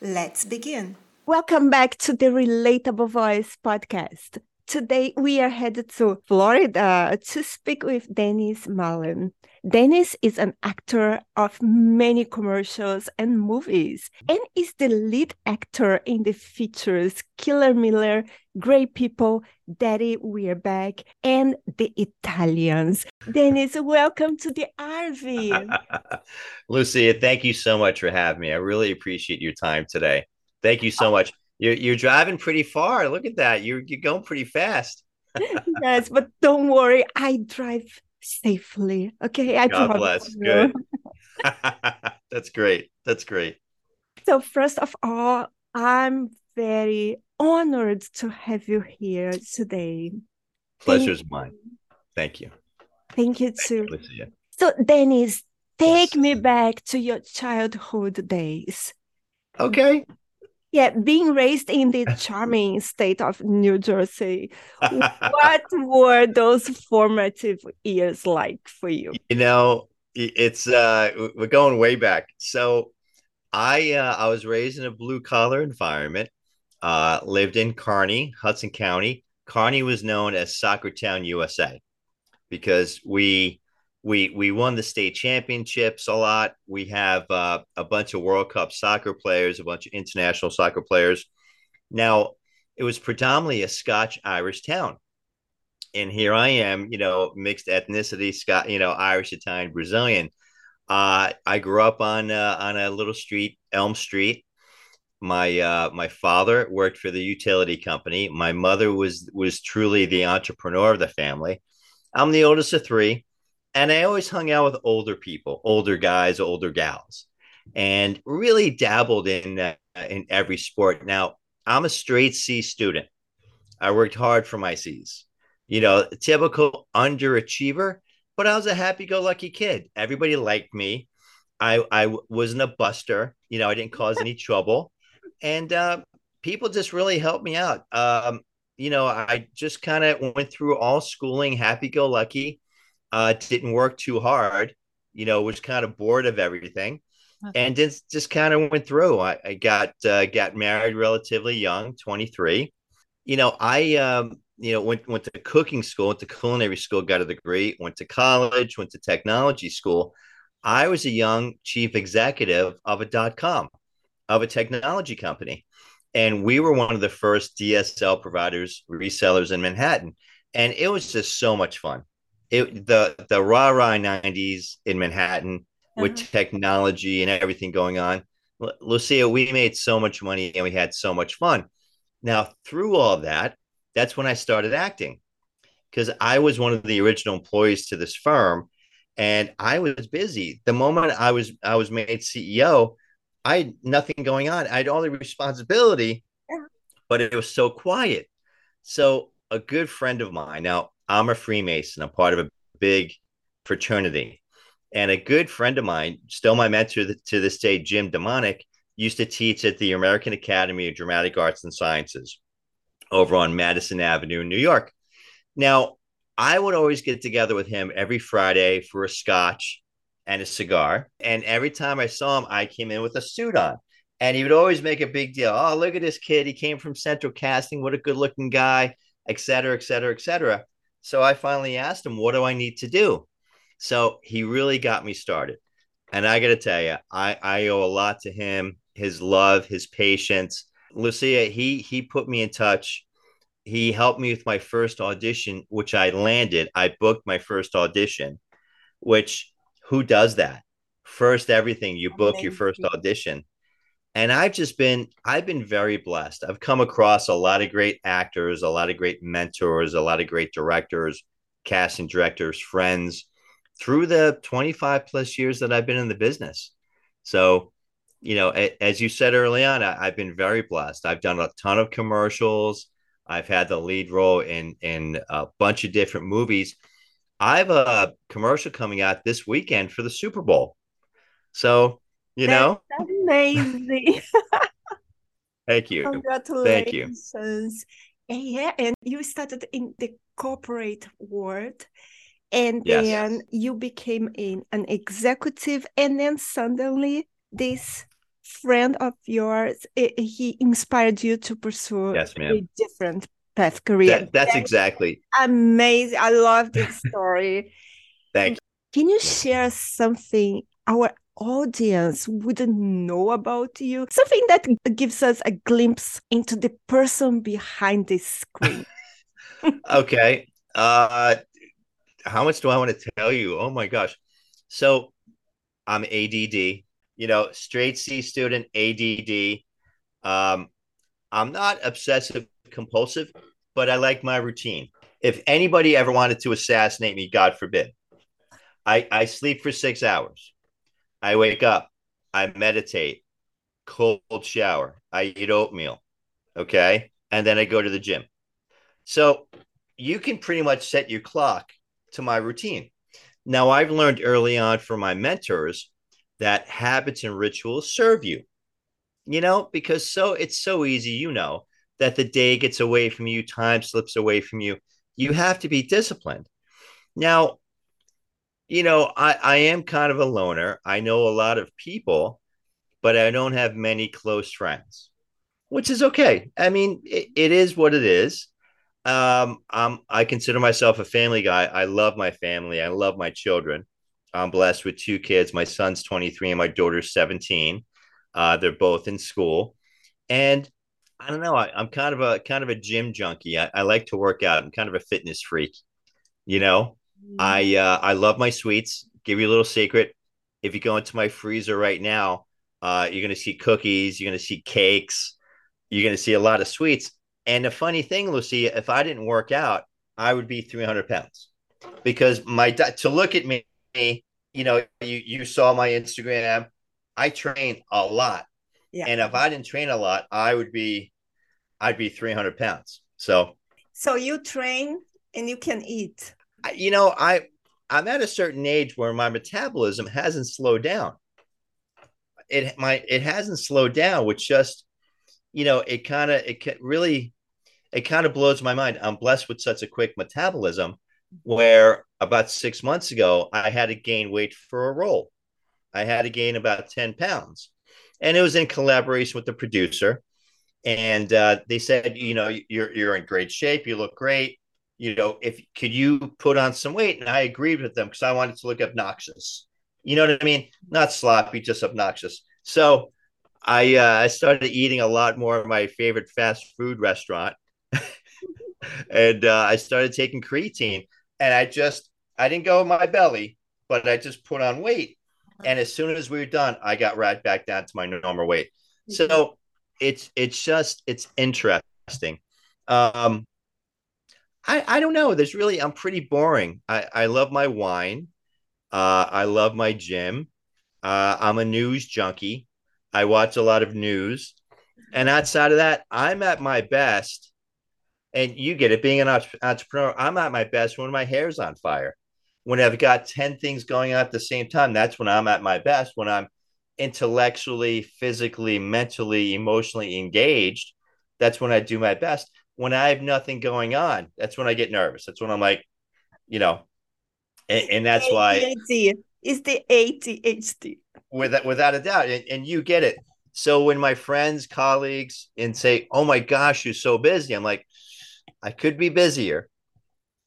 Let's begin. Welcome back to the Relatable Voice podcast. Today we are headed to Florida to speak with Dennis Mallen. Dennis is an actor of many commercials and movies and is the lead actor in the features Killer Miller, Grey People, Daddy We're Back, and The Italians. Dennis, welcome to the RV. Lucia, thank you so much for having me. I really appreciate your time today. Thank you so much. You're you're driving pretty far. Look at that. You're you're going pretty fast. yes, but don't worry. I drive safely. Okay. I God bless. Good. That's great. That's great. So first of all, I'm very honored to have you here today. Pleasure's Thank mine. Thank you. Thank you too. Thank so Dennis, take yes. me back to your childhood days. Okay yeah, being raised in the charming state of New Jersey, what were those formative years like for you? You know, it's uh we're going way back. So I uh, I was raised in a blue collar environment. Uh, lived in Kearny, Hudson County. Kearny was known as Soccer Town, USA, because we we we won the state championships a lot. We have uh, a bunch of World Cup soccer players, a bunch of international soccer players. Now, it was predominantly a Scotch Irish town, and here I am, you know, mixed ethnicity, Scot, you know, Irish, Italian, Brazilian. Uh, I grew up on uh, on a little street, Elm Street. My uh, my father worked for the utility company. My mother was was truly the entrepreneur of the family. I'm the oldest of three and I always hung out with older people, older guys, older gals, and really dabbled in uh, in every sport. Now I'm a straight C student. I worked hard for my C's. You know, typical underachiever, but I was a happy-go-lucky kid. Everybody liked me. I I wasn't a buster. You know, I didn't cause any trouble, and uh, people just really helped me out. Um, you know, I just kind of went through all schooling, happy-go-lucky uh, didn't work too hard, you know, was kind of bored of everything. Okay. And just, just kind of went through. I, I got uh, got married relatively young, 23. You know, I um, you know went went to cooking school, went to culinary school, got a degree, went to college, went to technology school. I was a young chief executive of a dot com, of a technology company, and we were one of the first DSL providers, resellers in Manhattan, and it was just so much fun it the the rah rah 90s in Manhattan uh-huh. with technology and everything going on. Lucia, we made so much money and we had so much fun. Now, through all that, that's when I started acting because I was one of the original employees to this firm and I was busy. The moment I was I was made CEO, I had nothing going on. I had all the responsibility, but it was so quiet. So a good friend of mine, now I'm a Freemason. I'm part of a big fraternity. And a good friend of mine, still my mentor to this day, Jim Demonic, used to teach at the American Academy of Dramatic Arts and Sciences over on Madison Avenue in New York. Now, I would always get together with him every Friday for a scotch and a cigar. And every time I saw him, I came in with a suit on. And he would always make a big deal. Oh, look at this kid. He came from Central Casting. What a good looking guy, et cetera, et cetera, et cetera. So I finally asked him, what do I need to do? So he really got me started. And I got to tell you, I, I owe a lot to him, his love, his patience. Lucia, he he put me in touch. He helped me with my first audition, which I landed. I booked my first audition, which who does that? First everything, you book your first audition. And I've just been I've been very blessed. I've come across a lot of great actors, a lot of great mentors, a lot of great directors, casting directors, friends through the 25 plus years that I've been in the business. So, you know, as you said early on, I've been very blessed. I've done a ton of commercials. I've had the lead role in in a bunch of different movies. I have a commercial coming out this weekend for the Super Bowl. So, you That's know, amazing. thank you. Congratulations. Thank you. And yeah, and you started in the corporate world and yes. then you became in, an executive and then suddenly this friend of yours eh, he inspired you to pursue yes, a different path career that, that's, that's exactly. Amazing. I love this story. Thanks can you share something our audience wouldn't know about you? Something that gives us a glimpse into the person behind the screen. Okay. Uh how much do I want to tell you? Oh my gosh. So I'm ADD, you know, straight C student, ADD. Um, I'm not obsessive compulsive, but I like my routine. If anybody ever wanted to assassinate me, God forbid, I, I sleep for six hours. I wake up, I meditate, cold shower, I eat oatmeal. Okay. And then I go to the gym. So you can pretty much set your clock to my routine. Now, I've learned early on from my mentors that habits and rituals serve you, you know, because so it's so easy, you know, that the day gets away from you, time slips away from you. You have to be disciplined. Now, you know, I, I am kind of a loner. I know a lot of people, but I don't have many close friends, which is okay. I mean, it, it is what it is. Um, I'm, I consider myself a family guy. I love my family. I love my children. I'm blessed with two kids. My son's 23 and my daughter's 17. Uh, they're both in school. And I don't know. I, am kind of a kind of a gym junkie. I, I, like to work out. I'm kind of a fitness freak. You know. I uh, I love my sweets. Give you a little secret. If you go into my freezer right now, uh, you're gonna see cookies. You're gonna see cakes. You're gonna see a lot of sweets. And the funny thing, Lucia, if I didn't work out, I would be 300 pounds because my to look at me, you know, you you saw my Instagram. I train a lot, yeah. and if I didn't train a lot, I would be, I'd be 300 pounds. So, so you train and you can eat. You know, I I'm at a certain age where my metabolism hasn't slowed down. It my it hasn't slowed down, which just you know it kind of it really it kind of blows my mind. I'm blessed with such a quick metabolism where about six months ago, I had to gain weight for a role. I had to gain about 10 pounds. And it was in collaboration with the producer. And uh, they said, you know, you're, you're in great shape. You look great. You know, if could you put on some weight? And I agreed with them because I wanted to look obnoxious. You know what I mean? Not sloppy, just obnoxious. So I uh, I started eating a lot more of my favorite fast food restaurant and uh, I started taking creatine, and I just I didn't go my belly, but I just put on weight. And as soon as we were done, I got right back down to my normal weight. So it's it's just it's interesting. Um, I I don't know. There's really I'm pretty boring. I I love my wine. Uh, I love my gym. Uh, I'm a news junkie. I watch a lot of news. And outside of that, I'm at my best and you get it being an entrepreneur i'm at my best when my hair's on fire when i've got 10 things going on at the same time that's when i'm at my best when i'm intellectually physically mentally emotionally engaged that's when i do my best when i have nothing going on that's when i get nervous that's when i'm like you know and, and that's why it's the ADHD. With, without a doubt. And, and you get it. So when my friends, colleagues, and say, "Oh my gosh, you're so busy," I'm like, I could be busier.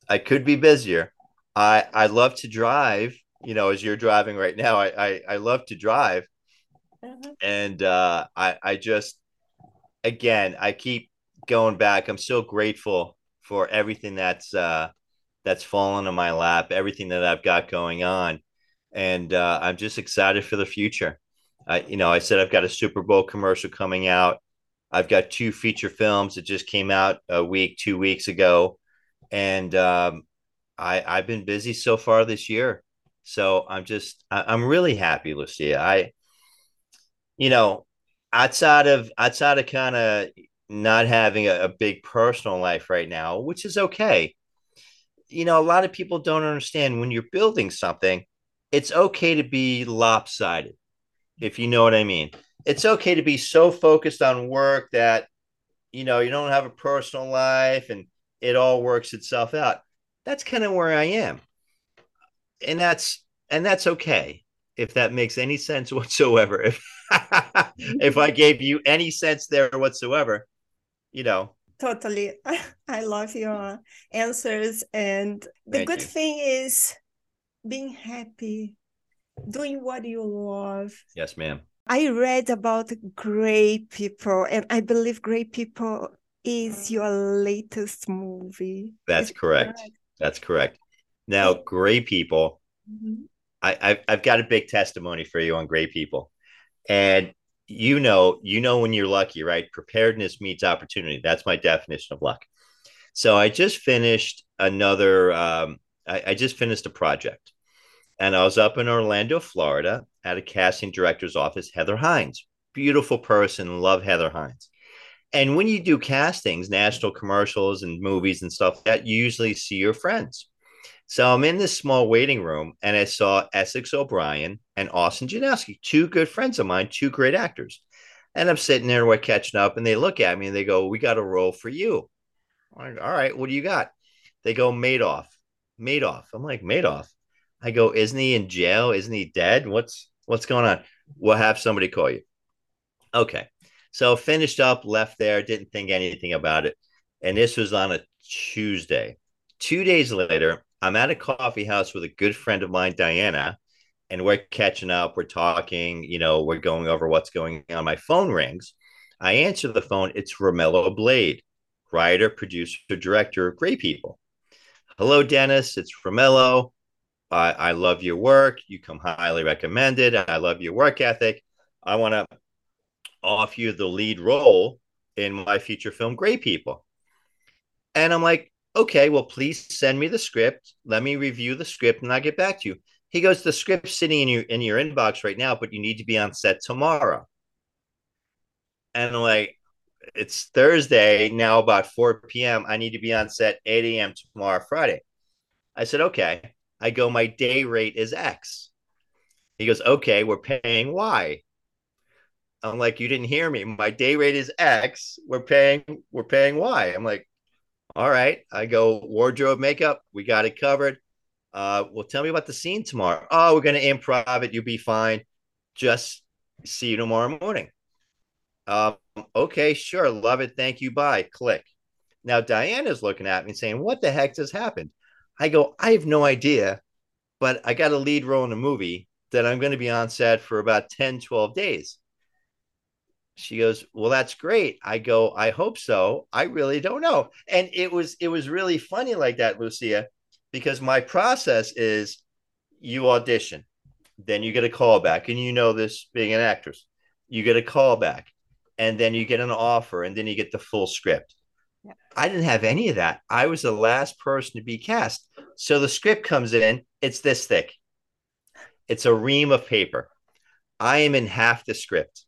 I could be busier. I I love to drive you know, as you're driving right now, I I, I love to drive, Uh-huh. and uh, I I just again I keep going back. I'm so grateful for everything that's uh, that's fallen on my lap, everything that I've got going on, and uh, I'm just excited for the future. I you know I said I've got a Super Bowl commercial coming out. I've got two feature films that just came out a week, two weeks ago, and um, I I've been busy so far this year. So I'm just I, I'm really happy, Lucia. I you know outside of outside of kind of not having a, a big personal life right now, which is okay. You know, a lot of people don't understand when you're building something, it's okay to be lopsided, if you know what I mean. It's okay to be so focused on work that you know you don't have a personal life and it all works itself out. That's kind of where I am. And that's and that's okay if that makes any sense whatsoever. If if I gave you any sense there whatsoever, you know, Totally. I love your answers. And the Thank good you. thing is being happy, doing what you love. yes, ma'am. I read about Grey People, and I believe Grey People is your latest movie. That's Is correct. That's correct. Now, Grey People, Mhm. I, I've, I've got a big testimony for you on Grey People. And you know, you know when you're lucky, right? Preparedness meets opportunity. That's my definition of luck. So I just finished another um, I, I just finished a project. And I was up in Orlando, Florida, at a casting director's office, Heather Hines. Beautiful person, love Heather Hines. And when you do castings, national commercials and movies and stuff, that you usually see your friends. So I'm in this small waiting room and I saw Essex O'Brien and Austin Janowski, two good friends of mine, two great actors. And I'm sitting there, we're catching up, and they look at me and they go, We got a role for you. I'm like, All right, what do you got? They go, Madoff. Madoff. I'm like, Madoff. I go, Isn't he in jail? Isn't he dead? What's what's going on? We'll have somebody call you. Okay. So finished up, left there, didn't think anything about it. And this was on a Tuesday. Two days later, I'm at a coffee house with a good friend of mine, Diana, and we're catching up. We're talking, you know, we're going over what's going on. My phone rings. I answer the phone. It's Romello Blade, writer, producer, director of Grey People. Hello, Dennis. It's Romello. I, I love your work. You come highly recommended. I love your work ethic. I want to offer you the lead role in my feature film, Grey People. And I'm like, okay, well, please send me the script. Let me review the script and I'll get back to you. He goes, the script's sitting in your in your inbox right now, but you need to be on set tomorrow. And I'm like, it's Thursday now, about 4 p.m. I need to be on set 8 a.m. tomorrow, Friday. I said, okay. I go, my day rate is X. He goes, okay, we're paying Y. I'm like, you didn't hear me. My day rate is X. We're paying, we're paying Y. I'm like, all right. I go, wardrobe, makeup, we got it covered. Uh, well, tell me about the scene tomorrow. Oh, we're gonna improv it. You'll be fine. Just see you tomorrow morning. Um, okay, sure, love it. Thank you. Bye. Click. Now Diana's looking at me saying, "What the heck just happened?" I go, "I have no idea, but I got a lead role in a movie that I'm going to be on set for about 10, 12 days." She goes, "Well, that's great." I go, "I hope so. I really don't know." And it was it was really funny like that, Lucia, because my process is you audition, then you get a call back, and you know this being an actress, you get a call back, and then you get an offer, and then you get the full script. Yeah. I didn't have any of that. I was the last person to be cast. So the script comes in, it's this thick. It's a ream of paper. I am in half the script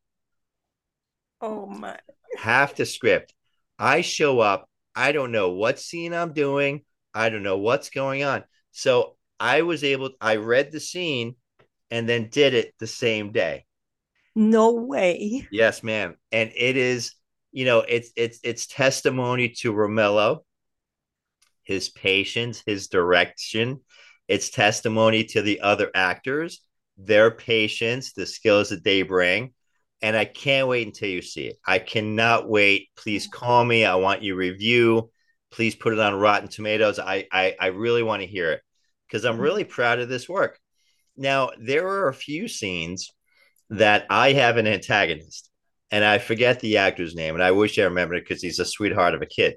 Oh my. half the script. I show up. I don't know what scene I'm doing. I don't know what's going on. So I was able, I read the scene and then did it the same day. No way. Yes, ma'am. And it is, you know, it's it's it's testimony to Romello, his patience, his direction. It's testimony to the other actors, their patience, the skills that they bring. And I can't wait until you see it. I cannot wait. Please call me. I want you review. Please put it on Rotten Tomatoes. I I, I really want to hear it because I'm mm-hmm. really proud of this work. now there are a few scenes that I have an antagonist, and I forget the actor's name, and I wish I remembered it because he's a sweetheart of a kid.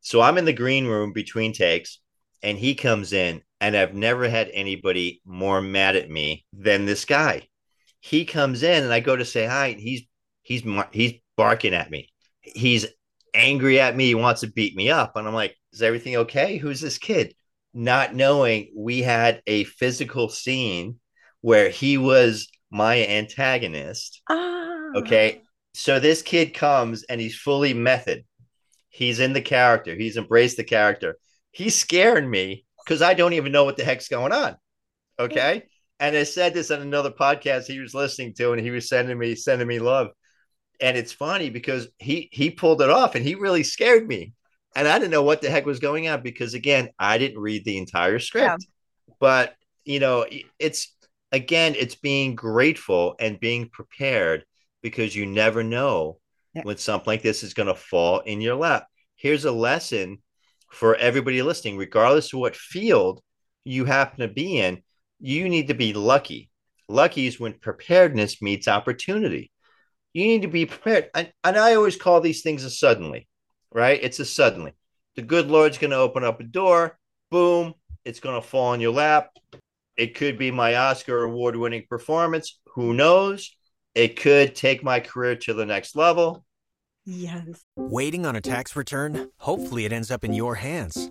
So I'm in the green room between takes, and he comes in, and I've never had anybody more mad at me than this guy. He comes in, and I go to say hi, and he's he's he's barking at me. He's angry at me. He wants to beat me up, and I'm like, "Is everything okay? Who's this kid?" Not knowing we had a physical scene where he was my antagonist. Ah. Okay. So this kid comes and he's fully method. He's in the character. He's embraced the character. He's scaring me because I don't even know what the heck's going on. Okay. And I said this on another podcast he was listening to, and he was sending me sending me love. And it's funny because he he pulled it off and he really scared me. And I didn't know what the heck was going on because again, I didn't read the entire script. Yeah. But you know, it's again, it's being grateful and being prepared because you never know yeah. when something like this is going to fall in your lap. Here's a lesson for everybody listening, regardless of what field you happen to be in, you need to be lucky. Lucky is when preparedness meets opportunity. You need to be prepared. And, and I always call these things a suddenly, right? It's a suddenly. The good Lord's going to open up a door, boom, it's going to fall on your lap. It could be my Oscar award winning performance. Who knows? It could take my career to the next level. Yes. Waiting on a tax return? Hopefully, it ends up in your hands.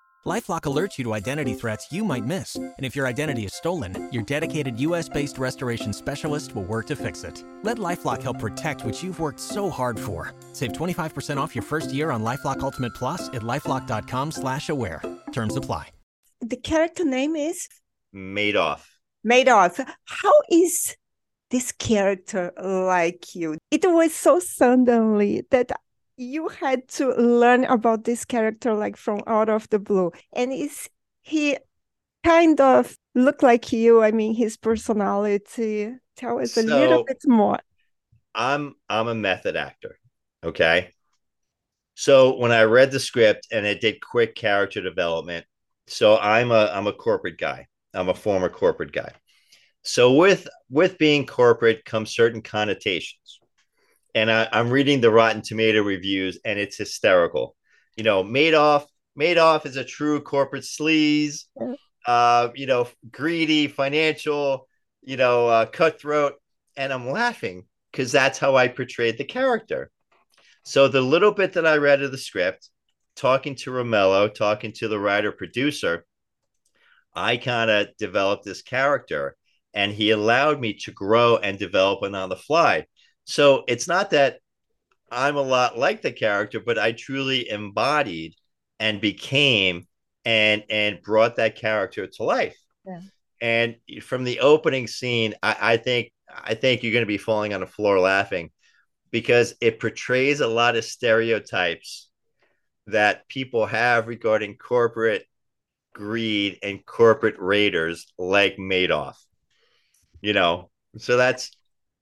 LifeLock alerts you to identity threats you might miss, and if your identity is stolen, your dedicated U.S.-based restoration specialist will work to fix it. Let LifeLock help protect what you've worked so hard for. Save 25% off your first year on LifeLock Ultimate Plus at lifeLock.com/slash-aware. Terms apply. The character name is Madoff. Madoff. How is this character like you? It was so suddenly that you had to learn about this character like from out of the blue. And is he kind of look like you? I mean his personality. Tell us a little bit more. I'm i'm a method actor okay? So when i read the script and it did quick character development so i'm a i'm a corporate guy. I'm a former corporate guy. So with with being corporate comes certain connotations and I, am reading the Rotten Tomato reviews, and it's hysterical. You know, Madoff, Madoff is a true corporate sleaze. Uh, you know, greedy, financial, you know, uh, cutthroat, and I'm laughing because that's how I portrayed the character. So the little bit that I read of the script, talking to Romello, talking to the writer producer, I kind of developed this character, and he allowed me to grow and develop it on the fly. So it's not that I'm a lot like the character, but I truly embodied and became and and brought that character to life. Yeah. And from the opening scene, I, I think I think you're going to be falling on the floor laughing because it portrays a lot of stereotypes that people have regarding corporate greed and corporate raiders like Madoff. You know, so that's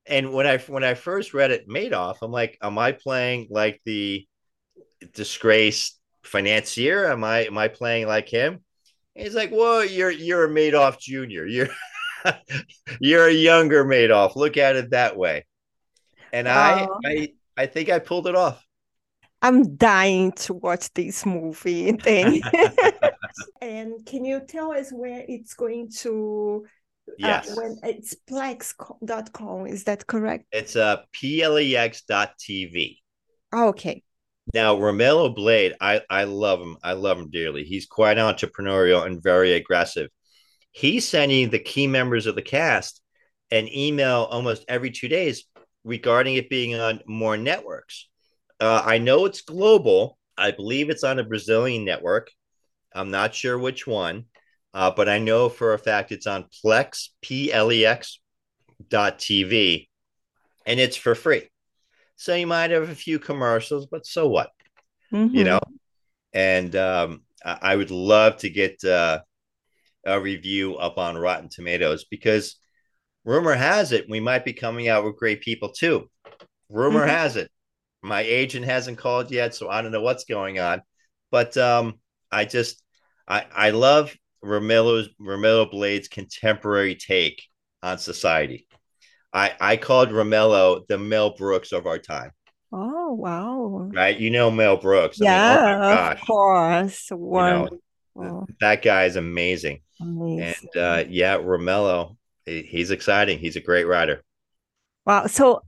and when I when I first read it, Madoff, I'm like, am I playing like the disgraced financier? Am I am I playing like him? And he's like, well, you're you're a Madoff Junior. You're you're a younger Madoff. Look at it that way. And I I I think I pulled it off. I'm dying to watch this movie thing. and can you tell us where it's going to yes. Uh, when it's plex.com, is that correct? It's uh, plex.tv. okay. Now, Romello Blade, I, I love him. I love him dearly. He's quite entrepreneurial and very aggressive. He's sending the key members of the cast an email almost every two days. regarding it being on more networks. Uh, I know it's global. I believe it's on a Brazilian network. I'm not sure which one, uh, but I know for a fact it's on Plex, P L E X dot TV, and it's for free. So you might have a few commercials, but so what? Mhm. You know? And um, I I would love to get uh, a review up on Rotten Tomatoes because rumor has it we might be coming out with Grey People too. Rumor Mhm. has it. My agent hasn't called yet, so I don't know what's going on. But um, I just I I love Romello's Romello Blade's contemporary take on society. I I called Romello the Mel Brooks of our time, Oh, wow. right? You know Mel Brooks. I mean, oh Yeah, of course. know, that guy is amazing. Amazing. And uh, yeah, Romello, he's exciting. He's a great writer. Wow. So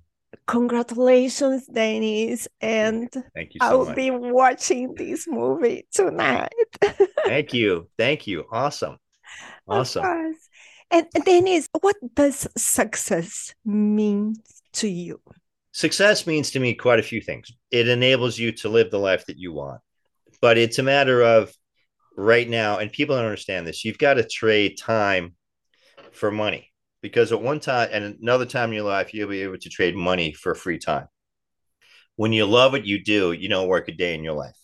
congratulations, Dennis. And Thank you so I'll much. be watching this movie tonight. Thank you. Thank you. Awesome. Awesome. And Dennis, what does success mean to you? Success means to me quite a few things. It enables you to live the life that you want, but it's a matter of right now, and people don't understand this. You've got to trade time for money because at one time and another time in your life, you'll be able to trade money for free time. When you love what you do, you don't work a day in your life.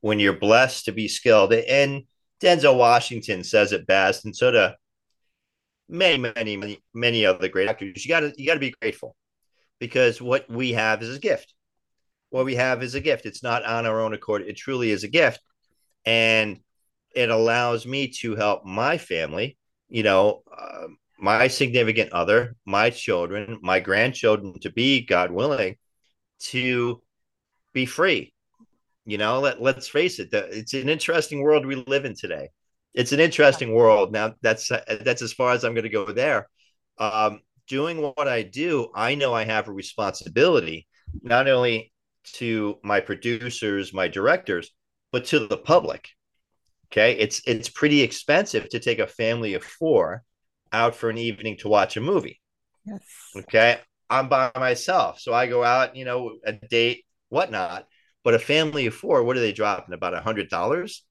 When you're blessed to be skilled, and Denzel Washington says it best, and so do many, many, many, many other great actors. You gotta you gotta be grateful because what we have is a gift. What we have is a gift. It's not on our own accord. It truly is a gift. And it allows me to help my family, you know, uh, my significant other, my children, my grandchildren to be, God willing, to be free. You know, let, let's face it, it's an interesting world we live in today. It's an interesting world. Now, that's that's as far as I'm going to go there. Um, doing what I do, I know I have a responsibility not only to my producers, my directors, but to the public. Okay, it's it's pretty expensive to take a family of four out for an evening to watch a movie. Yes. Okay, I'm by myself, so I go out, you know, a date, whatnot. But a family of four, what are they dropping? About a hundred dollars,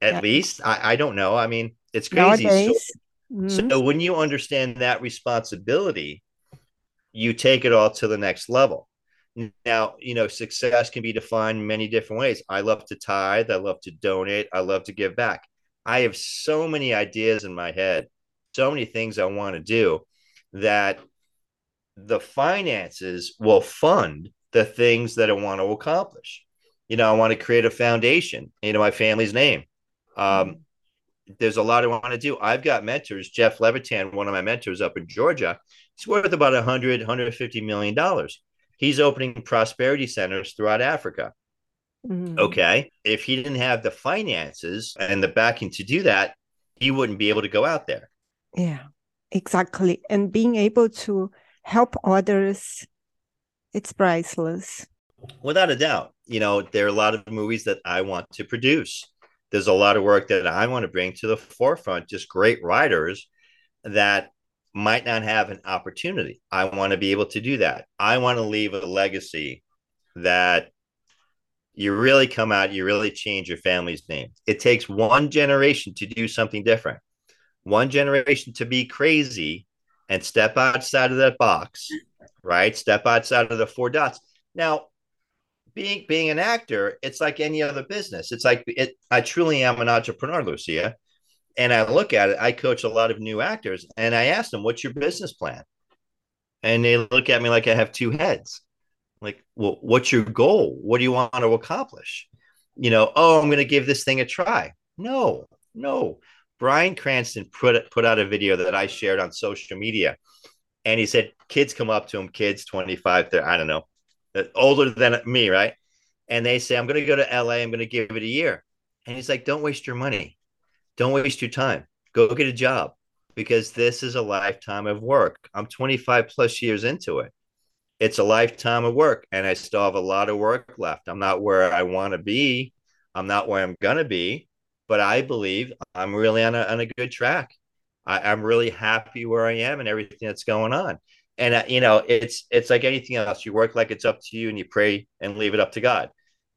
at Yeah. least. I I don't know. I mean, it's crazy. So-. Mhm. so when you understand that responsibility, you take it all to the next level. Now, you know, success can be defined many different ways. I love to tithe, I love to donate, I love to give back. I have so many ideas in my head, so many things I want to do that the finances will fund the things that I want to accomplish. You know, I want to create a foundation, you know, my family's name. Um, there's a lot I want to do. I've got mentors. Jeff Levitan, one of my mentors up in Georgia, he's worth about 100, 150 million dollars. He's opening prosperity centers throughout Africa. Mhm. Okay. If he didn't have the finances and the backing to do that, he wouldn't be able to go out there. Yeah, exactly. And being able to help others, it's priceless. Without a doubt. You know, there are a lot of movies that I want to produce. There's a lot of work that I want to bring to the forefront, just great writers that might not have an opportunity. I want to be able to do that. I want to leave a legacy that you really come out, you really change your family's name. It takes one generation to do something different, one generation to be crazy and step outside of that box, right? Step outside of the four dots. Now, being being an actor, it's like any other business. It's like it. I truly am an entrepreneur, Lucia, and I look at it. I coach a lot of new actors, and I ask them, "What's your business plan?" And they look at me like I have two heads. Like, well, what's your goal? What do you want to accomplish? You know, oh, I'm going to give this thing a try. No, no. Bryan Cranston put put out a video that I shared on social media, and he said kids come up to him, kids 25, 30, I don't know, uh, older than me, right? And they say, I'm going to go to LA. I'm going to give it a year. And he's like, don't waste your money. Don't waste your time. Go get a job because this is a lifetime of work. I'm 25 plus years into it. It's a lifetime of work, and I still have a lot of work left. I'm not where I want to be. I'm not where I'm going to be, but I believe I'm really on a, on a good track. I, I'm really happy where I am and everything that's going on. And uh, you know, it's it's like anything else. You work like it's up to you, and you pray and leave it up to God.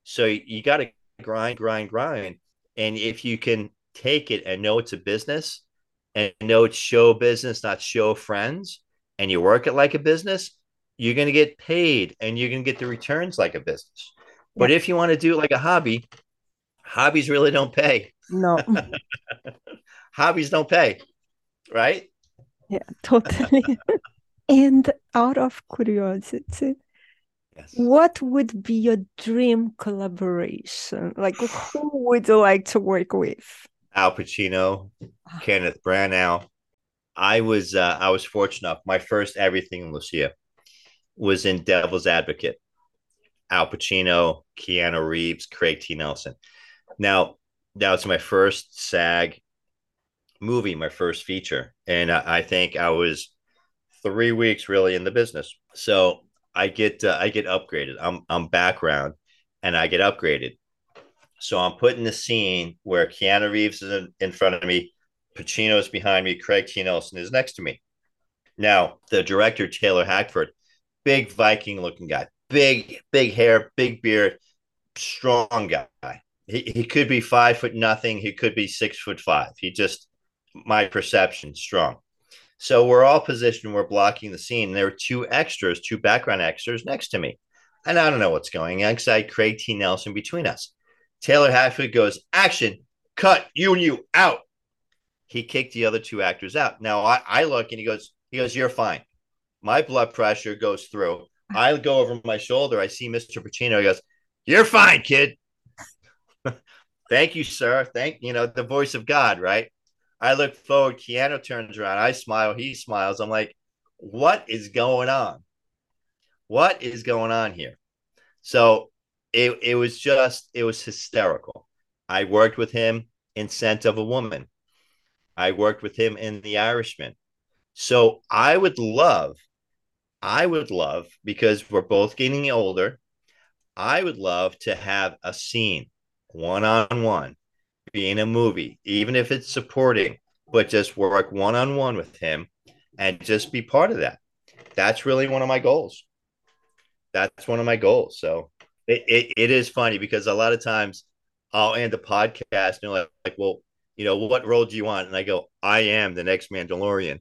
So you got to grind, grind, grind. And if you can take it and know it's a business, and know it's show business, not show friends, and you work it like a business, you're going to get paid and you're going to get the returns like a business. But if you want to do it like a hobby, hobbies really don't pay. No. hobbies don't pay, right? Yeah, totally. and out of curiosity, yes. what would be your dream collaboration? Like, who would you like to work with? Al Pacino, ah. Kenneth Branagh. I was uh, I was fortunate enough. My first everything, Lucia, was in Devil's Advocate. Al Pacino, Keanu Reeves, Craig T. Nelson. Now, that was my first SAG movie, my first feature, and I, I think I was three weeks really in the business. So I get uh, I get upgraded. I'm I'm background, and I get upgraded. So I'm putting the scene where Keanu Reeves is in, in front of me, Pacino is behind me, Craig T. Nelson is next to me. Now, the director, Taylor Hackford, big Viking looking guy, big, big hair, big beard, strong guy. He, he could be five foot nothing. He could be six foot five. He just, my perception, strong. So we're all positioned. We're blocking the scene. There were two extras, two background extras next to me. And I don't know what's going on because I had Craig T. Nelson between us. Taylor Hackford goes, action, cut, you and you out. He kicked the other two actors out. Now I, I look and he goes, he goes, you're fine. My blood pressure goes through. I go over my shoulder. I see Mr. Pacino. He goes, you're fine, kid. Thank you, sir. Thank you know the voice of God, right? I look forward. Keanu turns around. I smile. He smiles. I'm like, what is going on? What is going on here? So it, it was just it was hysterical. I worked with him in Scent of a Woman. I worked with him in The Irishman. So I would love, I would love because we're both getting older. I would love to have a scene one on one, be in a movie, even if it's supporting, but just work one on one with him and just be part of that. That's really one of my goals. That's one of my goals. So it, it, it is funny because a lot of times I'll end the podcast and you like, like, well, you know, what role do you want? And I go, I am the next Mandalorian.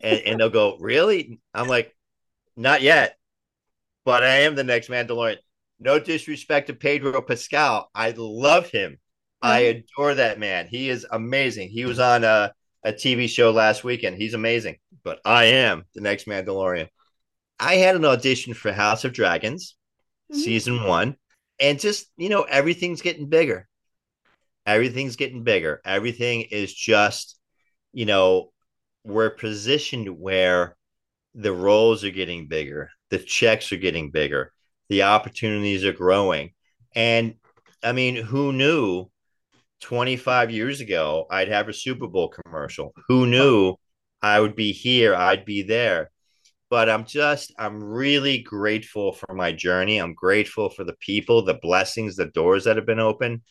And, and they'll go, really? I'm like, not yet, but I am the next Mandalorian. No disrespect to Pedro Pascal. I love him. I adore that man. He is amazing. He was on a, a TV show last weekend. He's amazing. But I am the next Mandalorian. I had an audition for House of Dragons mm-hmm. season one. And just, you know, everything's getting bigger. Everything's getting bigger. Everything is just, you know, we're positioned where the roles are getting bigger, the checks are getting bigger, the opportunities are growing. And I mean, who knew 25 years ago I'd have a Super Bowl commercial? Who knew I would be here? I'd be there but I'm just, I'm really grateful for my journey. I'm grateful for the people, the blessings, the doors that have been open,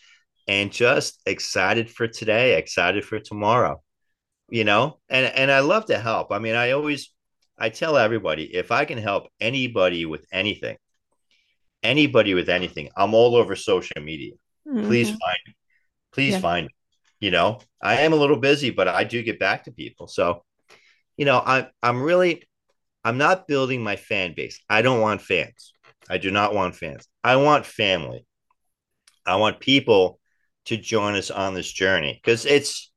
and just excited for today, excited for tomorrow, you know? And, and I love to help. I mean, I always, I tell everybody if I can help anybody with anything, anybody with anything, I'm all over social media. Mm-hmm. Please find me. Please yeah. find me. You know, I am a little busy, but I do get back to people. So, you know, I'm I'm really, I'm not building my fan base. I don't want fans. I do not want fans. I want family. I want people to join us on this journey because it's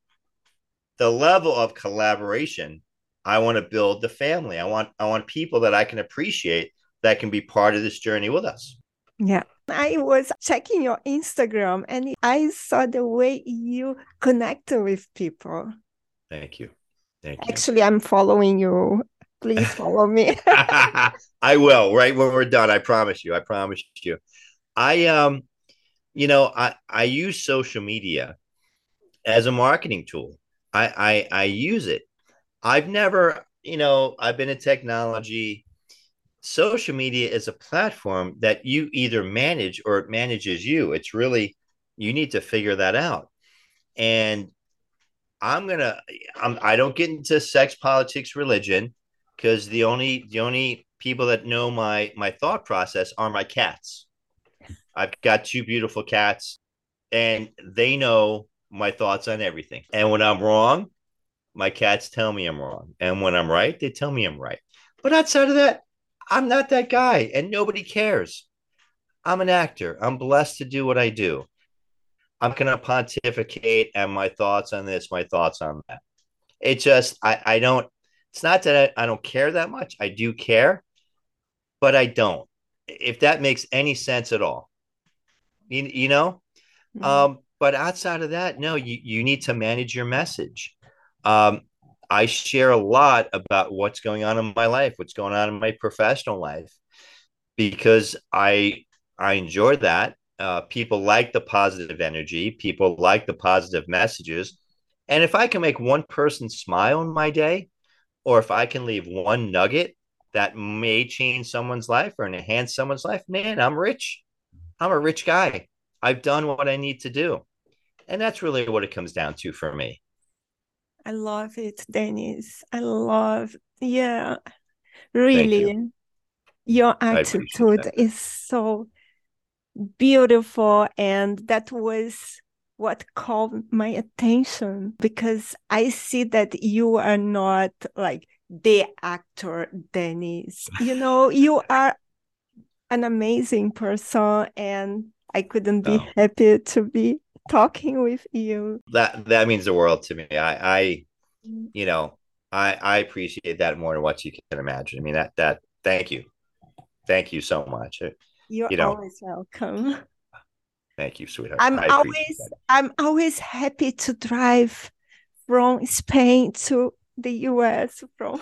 the level of collaboration. I want to build the family. I want I want people that I can appreciate that can be part of this journey with us. Yeah. I was checking your Instagram and I saw the way you connect with people. Thank you. Thank you. Actually, I'm following you Please follow me. I will, right when we're done. I promise you. I promise you. I um, you know, I I use social media as a marketing tool. I I I use it. I've never, you know, I've been in technology. Social media is a platform that you either manage or it manages you. It's really you need to figure that out. And I'm gonna I'm I don't get into sex, politics, religion because the only the only people that know my my thought process are my cats. I've got two beautiful cats, and they know my thoughts on everything. And when I'm wrong, my cats tell me I'm wrong, and when I'm right, they tell me I'm right. But outside of that, I'm not that guy, and nobody cares. I'm an actor. I'm blessed to do what I do. I'm gonna pontificate and my thoughts on this, my thoughts on that. It just I I don't. It's not that I, I don't care that much. I do care, but I don't. If that makes any sense at all, you, you know. Mm-hmm. Um, but outside of that, no, you you need to manage your message. Um, I share a lot about what's going on in my life, what's going on in my professional life, because I I enjoy that. Uh, people like the positive energy. People like the positive messages. And if I can make one person smile in my day, or if I can leave one nugget that may change someone's life or enhance someone's life, man, I'm rich. I'm a rich guy. I've done what I need to do. And that's really what it comes down to for me. I love it, Dennis. I love, yeah, really. You. Your attitude is so beautiful. And that was what called my attention because I see that you are not like the actor, Dennis. You know, you are an amazing person, and I couldn't be oh. happy to be talking with you. That that means the world to me. I, I mm. you know, I I appreciate that more than what you can imagine. I mean that that thank you. Thank you so much. Uh, You're you know, always welcome. Thank you, sweetheart. I'm always I'm always happy to drive from Spain to the US from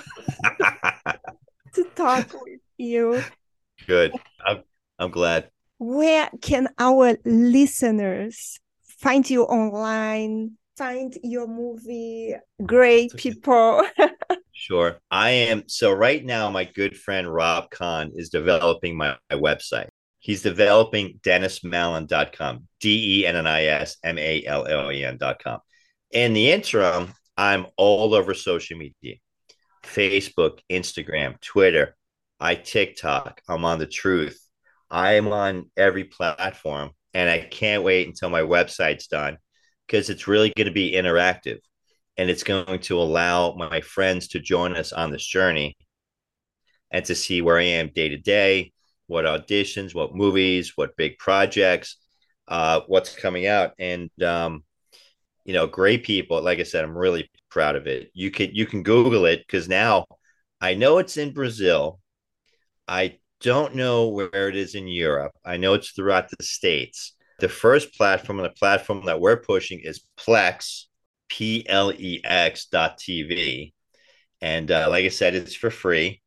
to talk with you. Good. I'm I'm glad. Where can our listeners find you online? Find your movie, Grey People. sure. I am. So, right now, my good friend Rob Kahn is developing my, my website. He's developing dennismallen.com, D E N N I S M A L L E N.com. In the interim, I'm all over social media Facebook, Instagram, Twitter, I TikTok, I'm on the truth. I am on every platform and I can't wait until my website's done because it's really going to be interactive and it's going to allow my friends to join us on this journey and to see where I am day to day, what auditions, what movies, what big projects, uh, what's coming out, and um, you know, Grey People. Like I said, I'm really proud of it. You can you can Google it because now I know it's in Brazil. I don't know where it is in Europe. I know it's throughout the states. The first platform and the platform that we're pushing is Plex, P L E X dot TV. And uh, like I said, it's for free.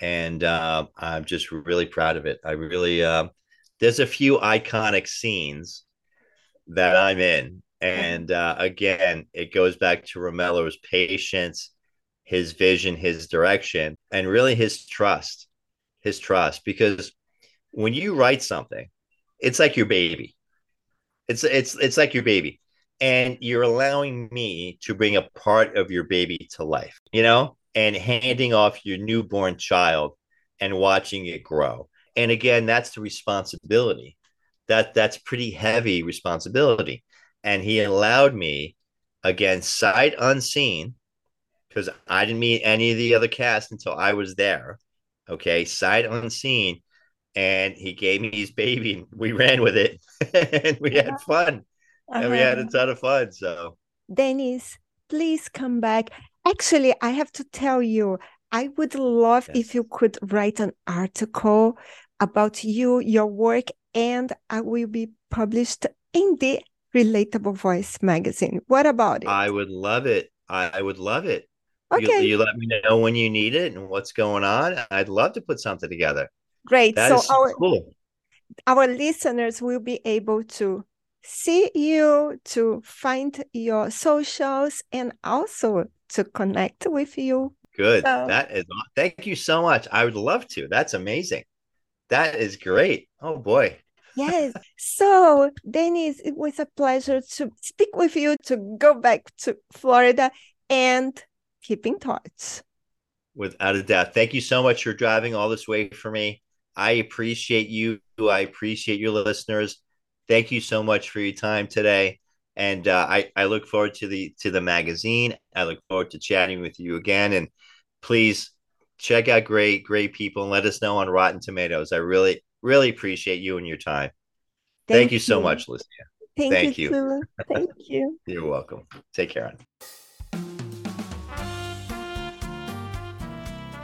And uh, I'm just really proud of it. I really, uh, there's a few iconic scenes that I'm in. And uh, again, it goes back to Romello's patience, his vision, his direction, and really his trust his trust because when you write something, it's like your baby. It's it's it's like your baby. And you're allowing me to bring a part of your baby to life, you know, and handing off your newborn child and watching it grow. And again, that's the responsibility. That that's pretty heavy responsibility. And he allowed me again sight unseen because I didn't meet any of the other cast until I was there okay, sight unseen. And he gave me his baby. We ran with it and we had fun. Uh-huh. And we had a uh-huh. ton of fun. So, Dennis, please come back. Actually, I have to tell you, I would love yes. if you could write an article about you, your work, and I will be published in the Relatable Voice magazine. What about it? I would love it. I would love it. Okay. You, you, let me know when you need it and what's going on. I'd love to put something together. Great. That so our cool. our listeners will be able to see you, to find your socials, and also to connect with you. Good. So, that is. Thank you so much. I would love to. That's amazing. That is great. Oh boy. yes. So, Dennis, it was a pleasure to speak with you, to go back to Florida and keep thoughts. Without a doubt. Thank you so much for driving all this way for me. I appreciate you. I appreciate your listeners. Thank you so much for your time today. And uh, I, I look forward to the to the magazine. I look forward to chatting with you again. And please check out great, Grey People and let us know on Rotten Tomatoes. I really, really appreciate you and your time. Thank, Thank you, you so much, Lucia. Thank, Thank you. you. Thank you. You're welcome. Take care.